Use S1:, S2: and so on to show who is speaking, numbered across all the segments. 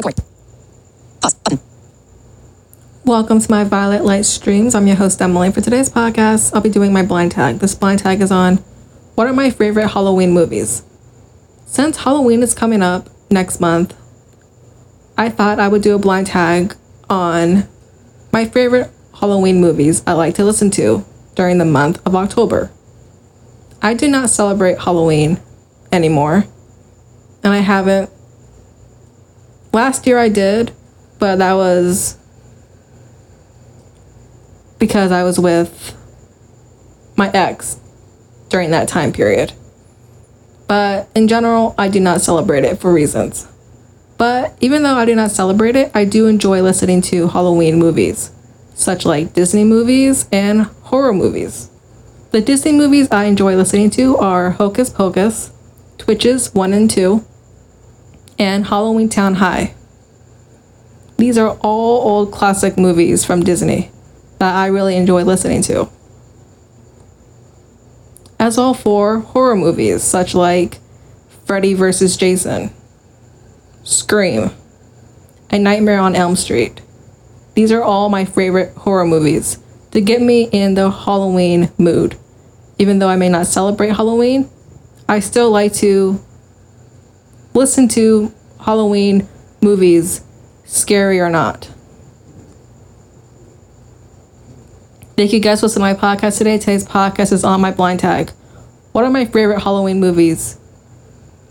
S1: Record. Pause. Button.
S2: Welcome to my Violet Light streams. I'm your host, Emily. For today's podcast, I'll be doing my blind tag. This blind tag is on what are my favorite Halloween movies? Since Halloween is coming up next month, I thought I would do a blind tag on my favorite Halloween movies I like to listen to during the month of October. I do not celebrate Halloween anymore, and I haven't. Last year I did, but that was because I was with my ex during that time period. But in general, I do not celebrate it for reasons. But even though I do not celebrate it, I do enjoy listening to Halloween movies, such like Disney movies and horror movies. The Disney movies I enjoy listening to are Hocus Pocus, Twitches 1 and 2, and Halloweentown High. These are all old classic movies from Disney that I really enjoy listening to. As all for horror movies, such like Freddy vs. Jason, Scream, and Nightmare on Elm Street. These are all my favorite horror movies to get me in the Halloween mood. Even though I may not celebrate Halloween, I still like to listen to Halloween movies, scary or not. Thank you guys for listening to my podcast today. Today's podcast is on my blind tag. What are my favorite Halloween movies?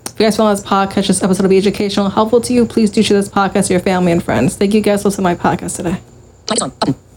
S2: If you guys found this podcast, this episode will be educational and helpful to you, please do share this podcast to your family and friends. Thank you guys for listening to my podcast today.
S1: Is on.